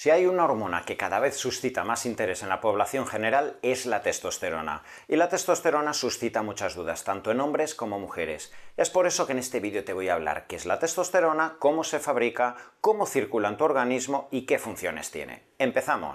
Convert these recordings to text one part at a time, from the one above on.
Si hay una hormona que cada vez suscita más interés en la población general es la testosterona. Y la testosterona suscita muchas dudas, tanto en hombres como mujeres. Es por eso que en este vídeo te voy a hablar qué es la testosterona, cómo se fabrica, cómo circula en tu organismo y qué funciones tiene. ¡Empezamos!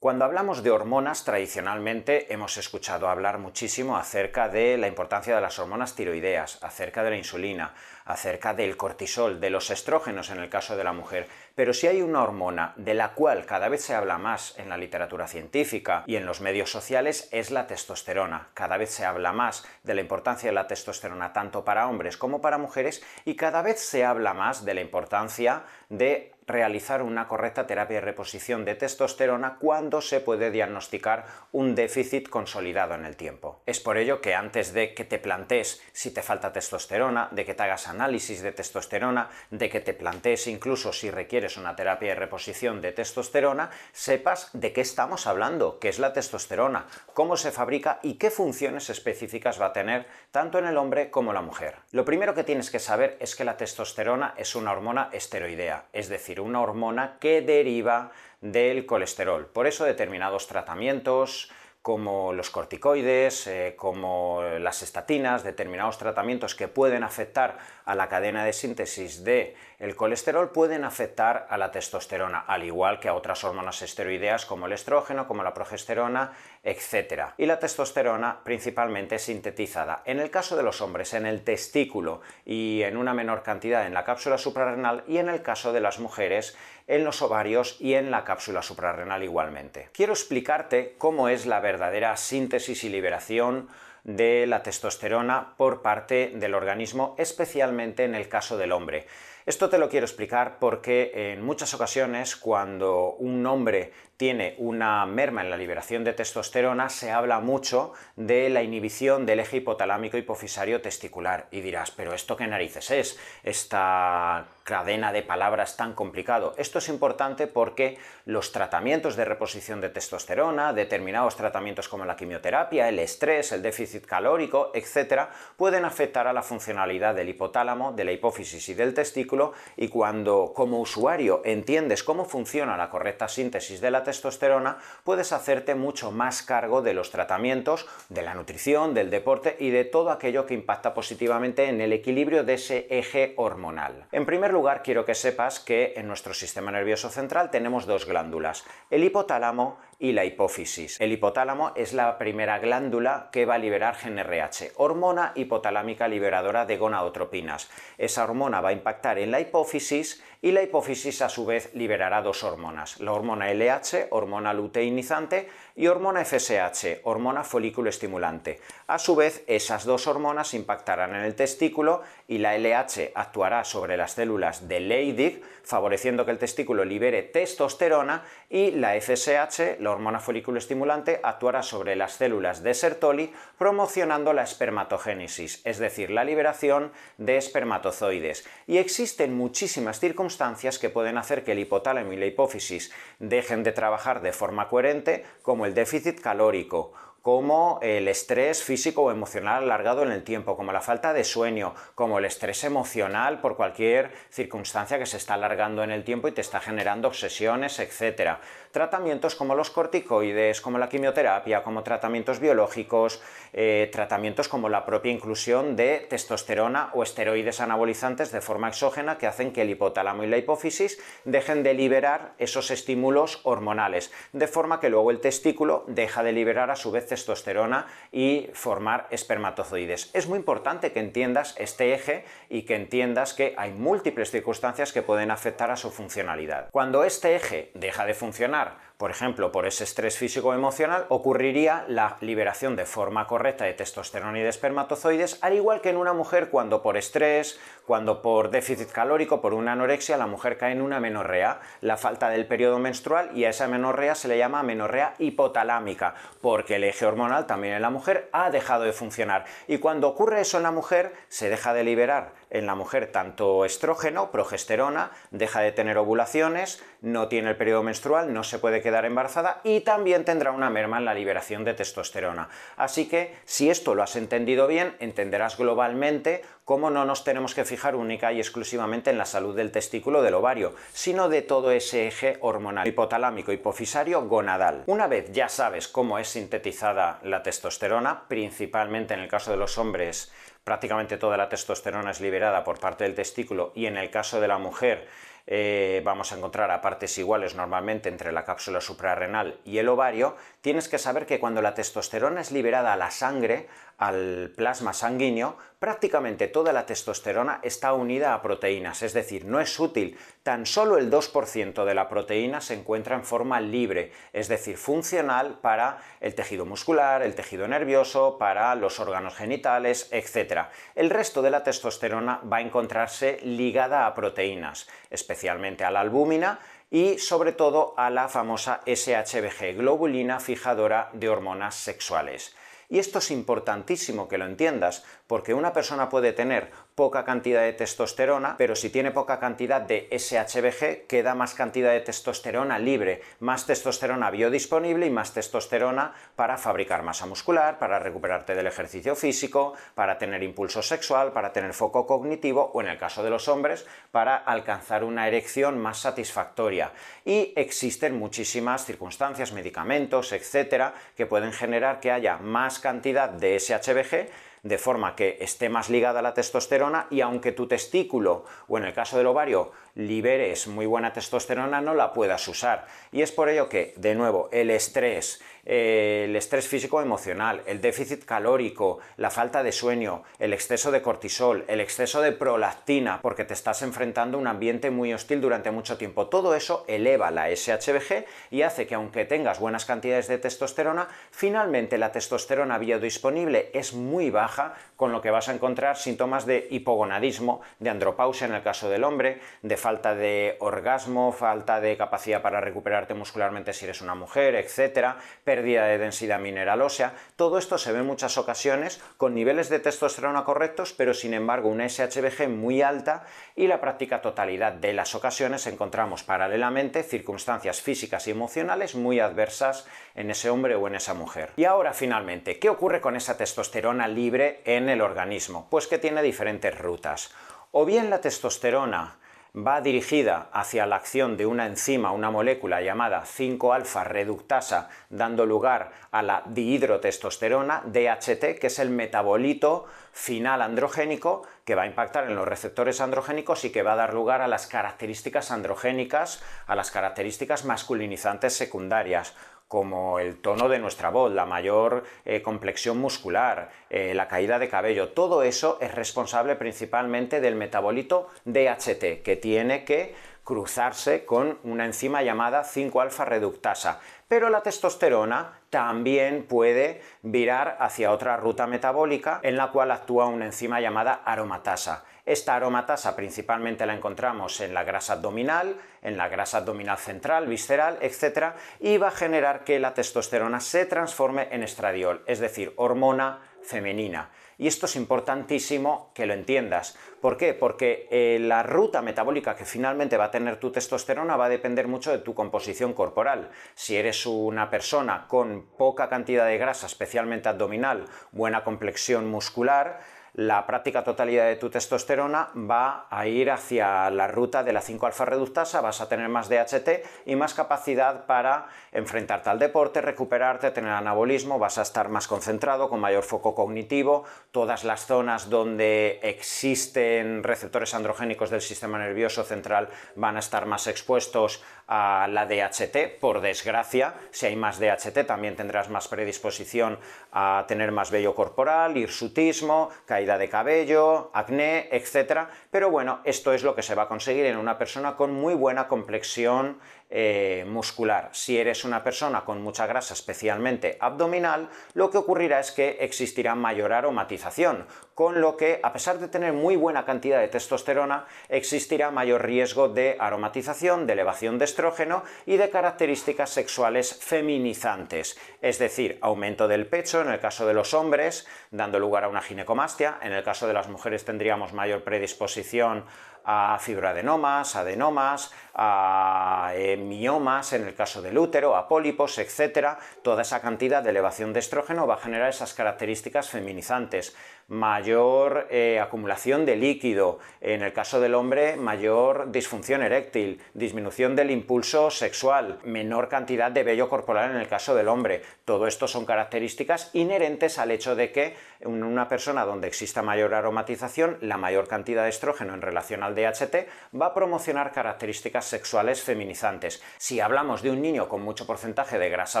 Cuando hablamos de hormonas, tradicionalmente hemos escuchado hablar muchísimo acerca de la importancia de las hormonas tiroideas, acerca de la insulina, acerca del cortisol, de los estrógenos en el caso de la mujer. Pero si hay una hormona de la cual cada vez se habla más en la literatura científica y en los medios sociales es la testosterona. Cada vez se habla más de la importancia de la testosterona tanto para hombres como para mujeres y cada vez se habla más de la importancia de realizar una correcta terapia de reposición de testosterona cuando se puede diagnosticar un déficit consolidado en el tiempo. Es por ello que antes de que te plantees si te falta testosterona, de que te hagas análisis de testosterona, de que te plantees incluso si requieres una terapia de reposición de testosterona, sepas de qué estamos hablando, qué es la testosterona, cómo se fabrica y qué funciones específicas va a tener tanto en el hombre como la mujer. Lo primero que tienes que saber es que la testosterona es una hormona esteroidea, es decir, una hormona que deriva del colesterol. Por eso determinados tratamientos como los corticoides, eh, como las estatinas, determinados tratamientos que pueden afectar a la cadena de síntesis del el colesterol, pueden afectar a la testosterona, al igual que a otras hormonas esteroideas como el estrógeno, como la progesterona, etc. Y la testosterona principalmente es sintetizada, en el caso de los hombres, en el testículo y en una menor cantidad en la cápsula suprarrenal y en el caso de las mujeres en los ovarios y en la cápsula suprarrenal igualmente. Quiero explicarte cómo es la verdadera síntesis y liberación de la testosterona por parte del organismo, especialmente en el caso del hombre. Esto te lo quiero explicar porque en muchas ocasiones cuando un hombre tiene una merma en la liberación de testosterona, se habla mucho de la inhibición del eje hipotalámico hipofisario testicular. Y dirás, pero ¿esto qué narices es? Esta cadena de palabras tan complicado. Esto es importante porque los tratamientos de reposición de testosterona, determinados tratamientos como la quimioterapia, el estrés, el déficit calórico, etc., pueden afectar a la funcionalidad del hipotálamo, de la hipófisis y del testículo y cuando como usuario entiendes cómo funciona la correcta síntesis de la testosterona, puedes hacerte mucho más cargo de los tratamientos, de la nutrición, del deporte y de todo aquello que impacta positivamente en el equilibrio de ese eje hormonal. En primer lugar, quiero que sepas que en nuestro sistema nervioso central tenemos dos glándulas, el hipotálamo y la hipófisis. El hipotálamo es la primera glándula que va a liberar GNRH, hormona hipotalámica liberadora de gonadotropinas. Esa hormona va a impactar en la hipófisis y la hipófisis a su vez liberará dos hormonas, la hormona LH, hormona luteinizante, y hormona FSH, hormona folículo estimulante. A su vez, esas dos hormonas impactarán en el testículo y la LH actuará sobre las células de Leydig, favoreciendo que el testículo libere testosterona, y la FSH, la hormona folículo estimulante, actuará sobre las células de Sertoli, promocionando la espermatogénesis, es decir, la liberación de espermatozoides. Y existen muchísimas circunstancias que pueden hacer que el hipotálamo y la hipófisis dejen de trabajar de forma coherente, como el déficit calórico, como el estrés físico o emocional alargado en el tiempo, como la falta de sueño, como el estrés emocional por cualquier circunstancia que se está alargando en el tiempo y te está generando obsesiones, etc. Tratamientos como los corticoides, como la quimioterapia, como tratamientos biológicos, eh, tratamientos como la propia inclusión de testosterona o esteroides anabolizantes de forma exógena que hacen que el hipotálamo y la hipófisis dejen de liberar esos estímulos hormonales, de forma que luego el testículo deja de liberar a su vez testosterona y formar espermatozoides. Es muy importante que entiendas este eje y que entiendas que hay múltiples circunstancias que pueden afectar a su funcionalidad. Cuando este eje deja de funcionar, por ejemplo, por ese estrés físico o emocional, ocurriría la liberación de forma correcta de testosterona y de espermatozoides, al igual que en una mujer cuando por estrés, cuando por déficit calórico, por una anorexia, la mujer cae en una menorrea, la falta del periodo menstrual, y a esa menorrea se le llama menorrea hipotalámica, porque el eje hormonal también en la mujer ha dejado de funcionar. Y cuando ocurre eso en la mujer, se deja de liberar en la mujer tanto estrógeno, progesterona, deja de tener ovulaciones, no tiene el periodo menstrual, no se puede quedar embarazada y también tendrá una merma en la liberación de testosterona. Así que si esto lo has entendido bien, entenderás globalmente cómo no nos tenemos que fijar única y exclusivamente en la salud del testículo del ovario, sino de todo ese eje hormonal hipotalámico, hipofisario, gonadal. Una vez ya sabes cómo es sintetizada la testosterona, principalmente en el caso de los hombres, prácticamente toda la testosterona es liberada por parte del testículo y en el caso de la mujer eh, vamos a encontrar a partes iguales normalmente entre la cápsula suprarrenal y el ovario, tienes que saber que cuando la testosterona es liberada a la sangre, al plasma sanguíneo, prácticamente toda la testosterona está unida a proteínas, es decir, no es útil. Tan solo el 2% de la proteína se encuentra en forma libre, es decir, funcional para el tejido muscular, el tejido nervioso, para los órganos genitales, etc. El resto de la testosterona va a encontrarse ligada a proteínas, especialmente a la albúmina, y sobre todo a la famosa SHBG, globulina fijadora de hormonas sexuales. Y esto es importantísimo que lo entiendas, porque una persona puede tener poca cantidad de testosterona, pero si tiene poca cantidad de SHBG, queda más cantidad de testosterona libre, más testosterona biodisponible y más testosterona para fabricar masa muscular, para recuperarte del ejercicio físico, para tener impulso sexual, para tener foco cognitivo o en el caso de los hombres, para alcanzar una erección más satisfactoria. Y existen muchísimas circunstancias, medicamentos, etcétera, que pueden generar que haya más cantidad de SHBG de forma que esté más ligada a la testosterona y aunque tu testículo o en el caso del ovario liberes muy buena testosterona no la puedas usar. Y es por ello que, de nuevo, el estrés, el estrés físico-emocional, el déficit calórico, la falta de sueño, el exceso de cortisol, el exceso de prolactina, porque te estás enfrentando a un ambiente muy hostil durante mucho tiempo, todo eso eleva la SHBG y hace que aunque tengas buenas cantidades de testosterona, finalmente la testosterona biodisponible es muy baja, con lo que vas a encontrar síntomas de hipogonadismo, de andropausia en el caso del hombre, de falta de orgasmo, falta de capacidad para recuperarte muscularmente si eres una mujer, etcétera, pérdida de densidad mineral ósea. Todo esto se ve en muchas ocasiones con niveles de testosterona correctos, pero sin embargo una SHBG muy alta y la práctica totalidad de las ocasiones encontramos paralelamente circunstancias físicas y emocionales muy adversas en ese hombre o en esa mujer. Y ahora finalmente, ¿qué ocurre con esa testosterona libre el organismo? Pues que tiene diferentes rutas. O bien la testosterona va dirigida hacia la acción de una enzima, una molécula llamada 5-alfa reductasa, dando lugar a la dihidrotestosterona, DHT, que es el metabolito final androgénico que va a impactar en los receptores androgénicos y que va a dar lugar a las características androgénicas, a las características masculinizantes secundarias como el tono de nuestra voz, la mayor eh, complexión muscular, eh, la caída de cabello, todo eso es responsable principalmente del metabolito DHT, que tiene que cruzarse con una enzima llamada 5-alfa reductasa. Pero la testosterona también puede virar hacia otra ruta metabólica en la cual actúa una enzima llamada aromatasa. Esta aromatasa principalmente la encontramos en la grasa abdominal, en la grasa abdominal central, visceral, etc. y va a generar que la testosterona se transforme en estradiol, es decir, hormona femenina. Y esto es importantísimo que lo entiendas. ¿Por qué? Porque eh, la ruta metabólica que finalmente va a tener tu testosterona va a depender mucho de tu composición corporal. Si eres una persona con poca cantidad de grasa, especialmente abdominal, buena complexión muscular, la práctica totalidad de tu testosterona va a ir hacia la ruta de la 5-alfa reductasa, vas a tener más DHT y más capacidad para enfrentarte al deporte, recuperarte, tener anabolismo, vas a estar más concentrado, con mayor foco cognitivo, todas las zonas donde existen receptores androgénicos del sistema nervioso central van a estar más expuestos a la DHT, por desgracia, si hay más DHT también tendrás más predisposición a tener más vello corporal, hirsutismo, caída de cabello, acné, etc. Pero bueno, esto es lo que se va a conseguir en una persona con muy buena complexión eh, muscular. Si eres una persona con mucha grasa, especialmente abdominal, lo que ocurrirá es que existirá mayor aromatización, con lo que, a pesar de tener muy buena cantidad de testosterona, existirá mayor riesgo de aromatización, de elevación de estrógeno y de características sexuales feminizantes, es decir, aumento del pecho en el caso de los hombres, dando lugar a una ginecomastia, en el caso de las mujeres tendríamos mayor predisposición a fibroadenomas, adenomas, a miomas en el caso del útero, a pólipos, etc. Toda esa cantidad de elevación de estrógeno va a generar esas características feminizantes. Mayor eh, acumulación de líquido, en el caso del hombre mayor disfunción eréctil, disminución del impulso sexual, menor cantidad de vello corporal en el caso del hombre. Todo esto son características inherentes al hecho de que en una persona donde exista mayor aromatización, la mayor cantidad de estrógeno en relación al DHT va a promocionar características sexuales feminizantes. Si hablamos de un niño con mucho porcentaje de grasa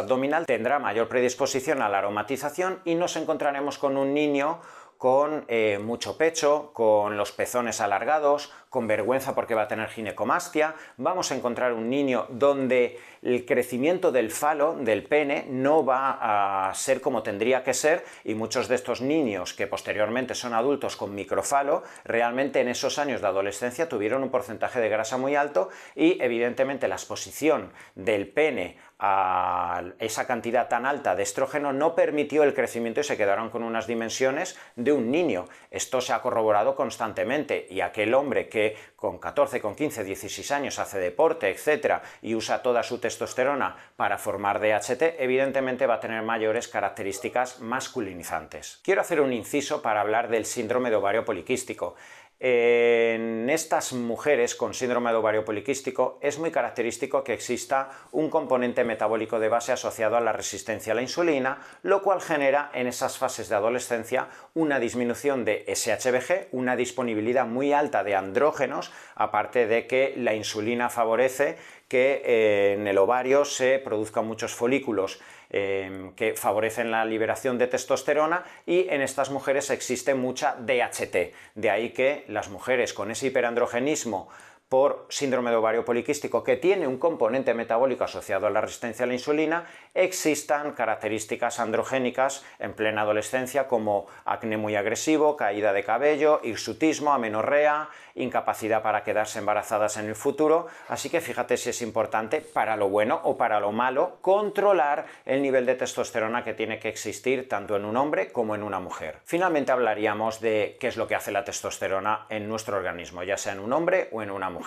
abdominal, tendrá mayor predisposición a la aromatización y nos encontraremos con un niño con eh, mucho pecho, con los pezones alargados, con vergüenza porque va a tener ginecomastia. Vamos a encontrar un niño donde el crecimiento del falo, del pene, no va a ser como tendría que ser y muchos de estos niños que posteriormente son adultos con microfalo, realmente en esos años de adolescencia tuvieron un porcentaje de grasa muy alto y evidentemente la exposición del pene a esa cantidad tan alta de estrógeno no permitió el crecimiento y se quedaron con unas dimensiones de un niño. Esto se ha corroborado constantemente y aquel hombre que con 14, con 15, 16 años hace deporte, etcétera, y usa toda su testosterona para formar DHT, evidentemente va a tener mayores características masculinizantes. Quiero hacer un inciso para hablar del síndrome de ovario poliquístico. En estas mujeres con síndrome de ovario poliquístico es muy característico que exista un componente metabólico de base asociado a la resistencia a la insulina, lo cual genera en esas fases de adolescencia una disminución de SHBG, una disponibilidad muy alta de andrógenos, aparte de que la insulina favorece que eh, en el ovario se produzcan muchos folículos eh, que favorecen la liberación de testosterona y en estas mujeres existe mucha DHT. De ahí que las mujeres con ese hiperandrogenismo por síndrome de ovario poliquístico que tiene un componente metabólico asociado a la resistencia a la insulina, existan características androgénicas en plena adolescencia como acné muy agresivo, caída de cabello, hirsutismo, amenorrea, incapacidad para quedarse embarazadas en el futuro, así que fíjate si es importante para lo bueno o para lo malo controlar el nivel de testosterona que tiene que existir tanto en un hombre como en una mujer. Finalmente hablaríamos de qué es lo que hace la testosterona en nuestro organismo, ya sea en un hombre o en una mujer.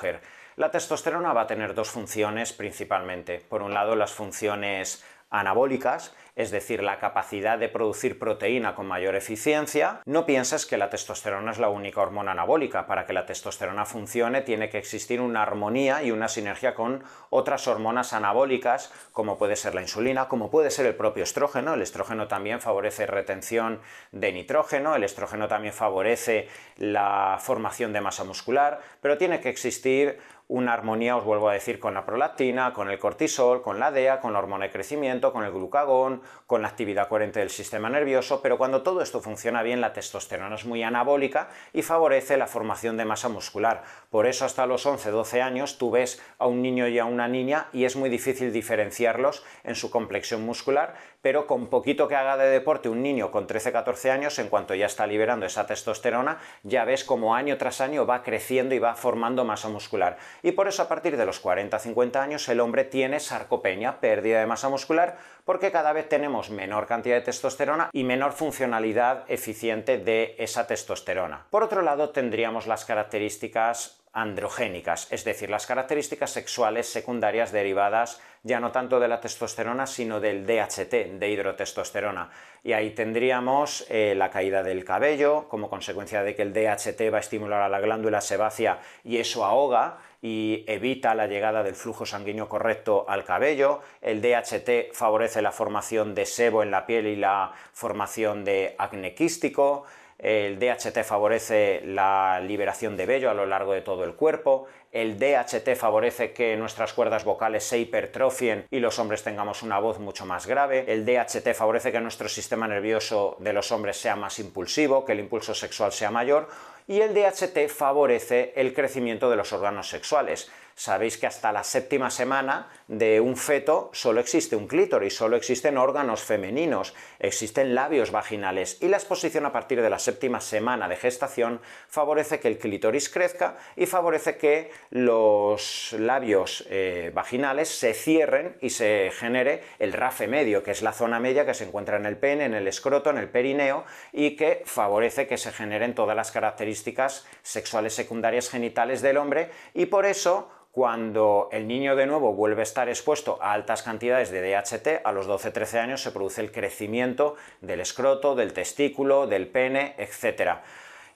La testosterona va a tener dos funciones principalmente. Por un lado, las funciones anabólicas, es decir, la capacidad de producir proteína con mayor eficiencia, no pienses que la testosterona es la única hormona anabólica. Para que la testosterona funcione tiene que existir una armonía y una sinergia con otras hormonas anabólicas, como puede ser la insulina, como puede ser el propio estrógeno. El estrógeno también favorece retención de nitrógeno, el estrógeno también favorece la formación de masa muscular, pero tiene que existir una armonía, os vuelvo a decir, con la prolactina, con el cortisol, con la DEA, con la hormona de crecimiento, con el glucagón, con la actividad coherente del sistema nervioso, pero cuando todo esto funciona bien, la testosterona es muy anabólica y favorece la formación de masa muscular. Por eso hasta los 11-12 años tú ves a un niño y a una niña y es muy difícil diferenciarlos en su complexión muscular, pero con poquito que haga de deporte un niño con 13-14 años, en cuanto ya está liberando esa testosterona, ya ves como año tras año va creciendo y va formando masa muscular y por eso a partir de los 40-50 años el hombre tiene sarcopenia, pérdida de masa muscular, porque cada vez tenemos menor cantidad de testosterona y menor funcionalidad eficiente de esa testosterona. Por otro lado, tendríamos las características androgénicas, es decir, las características sexuales secundarias derivadas ya no tanto de la testosterona, sino del DHT, de hidrotestosterona. Y ahí tendríamos eh, la caída del cabello, como consecuencia de que el DHT va a estimular a la glándula sebácea y eso ahoga y evita la llegada del flujo sanguíneo correcto al cabello. El DHT favorece la formación de sebo en la piel y la formación de acné quístico. El DHT favorece la liberación de vello a lo largo de todo el cuerpo. El DHT favorece que nuestras cuerdas vocales se hipertrofien y los hombres tengamos una voz mucho más grave. El DHT favorece que nuestro sistema nervioso de los hombres sea más impulsivo, que el impulso sexual sea mayor. Y el DHT favorece el crecimiento de los órganos sexuales. Sabéis que hasta la séptima semana de un feto solo existe un clítoris, solo existen órganos femeninos, existen labios vaginales y la exposición a partir de la séptima semana de gestación favorece que el clítoris crezca y favorece que los labios eh, vaginales se cierren y se genere el rafe medio, que es la zona media que se encuentra en el pene, en el escroto, en el perineo y que favorece que se generen todas las características sexuales secundarias genitales del hombre y por eso cuando el niño de nuevo vuelve a estar expuesto a altas cantidades de DHT, a los 12-13 años se produce el crecimiento del escroto, del testículo, del pene, etc.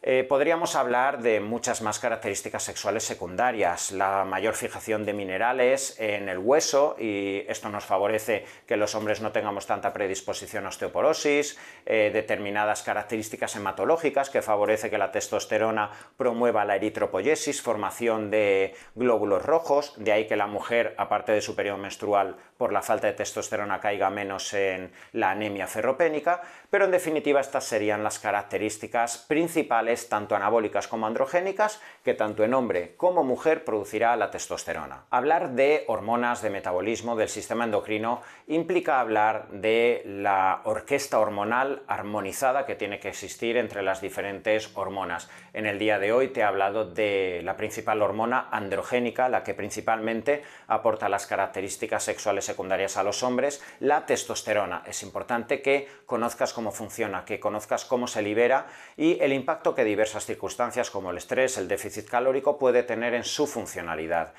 Eh, podríamos hablar de muchas más características sexuales secundarias, la mayor fijación de minerales en el hueso y esto nos favorece que los hombres no tengamos tanta predisposición a osteoporosis, eh, determinadas características hematológicas que favorece que la testosterona promueva la eritropoyesis, formación de glóbulos rojos, de ahí que la mujer, aparte de su periodo menstrual, por la falta de testosterona caiga menos en la anemia ferropénica, pero en definitiva estas serían las características principales tanto anabólicas como androgénicas que tanto en hombre como mujer producirá la testosterona. Hablar de hormonas, de metabolismo, del sistema endocrino implica hablar de la orquesta hormonal armonizada que tiene que existir entre las diferentes hormonas. En el día de hoy te he hablado de la principal hormona androgénica, la que principalmente aporta las características sexuales secundarias a los hombres, la testosterona. Es importante que conozcas cómo funciona, que conozcas cómo se libera y el que diversas circunstancias como el estrés, el déficit calórico puede tener en su funcionalidad.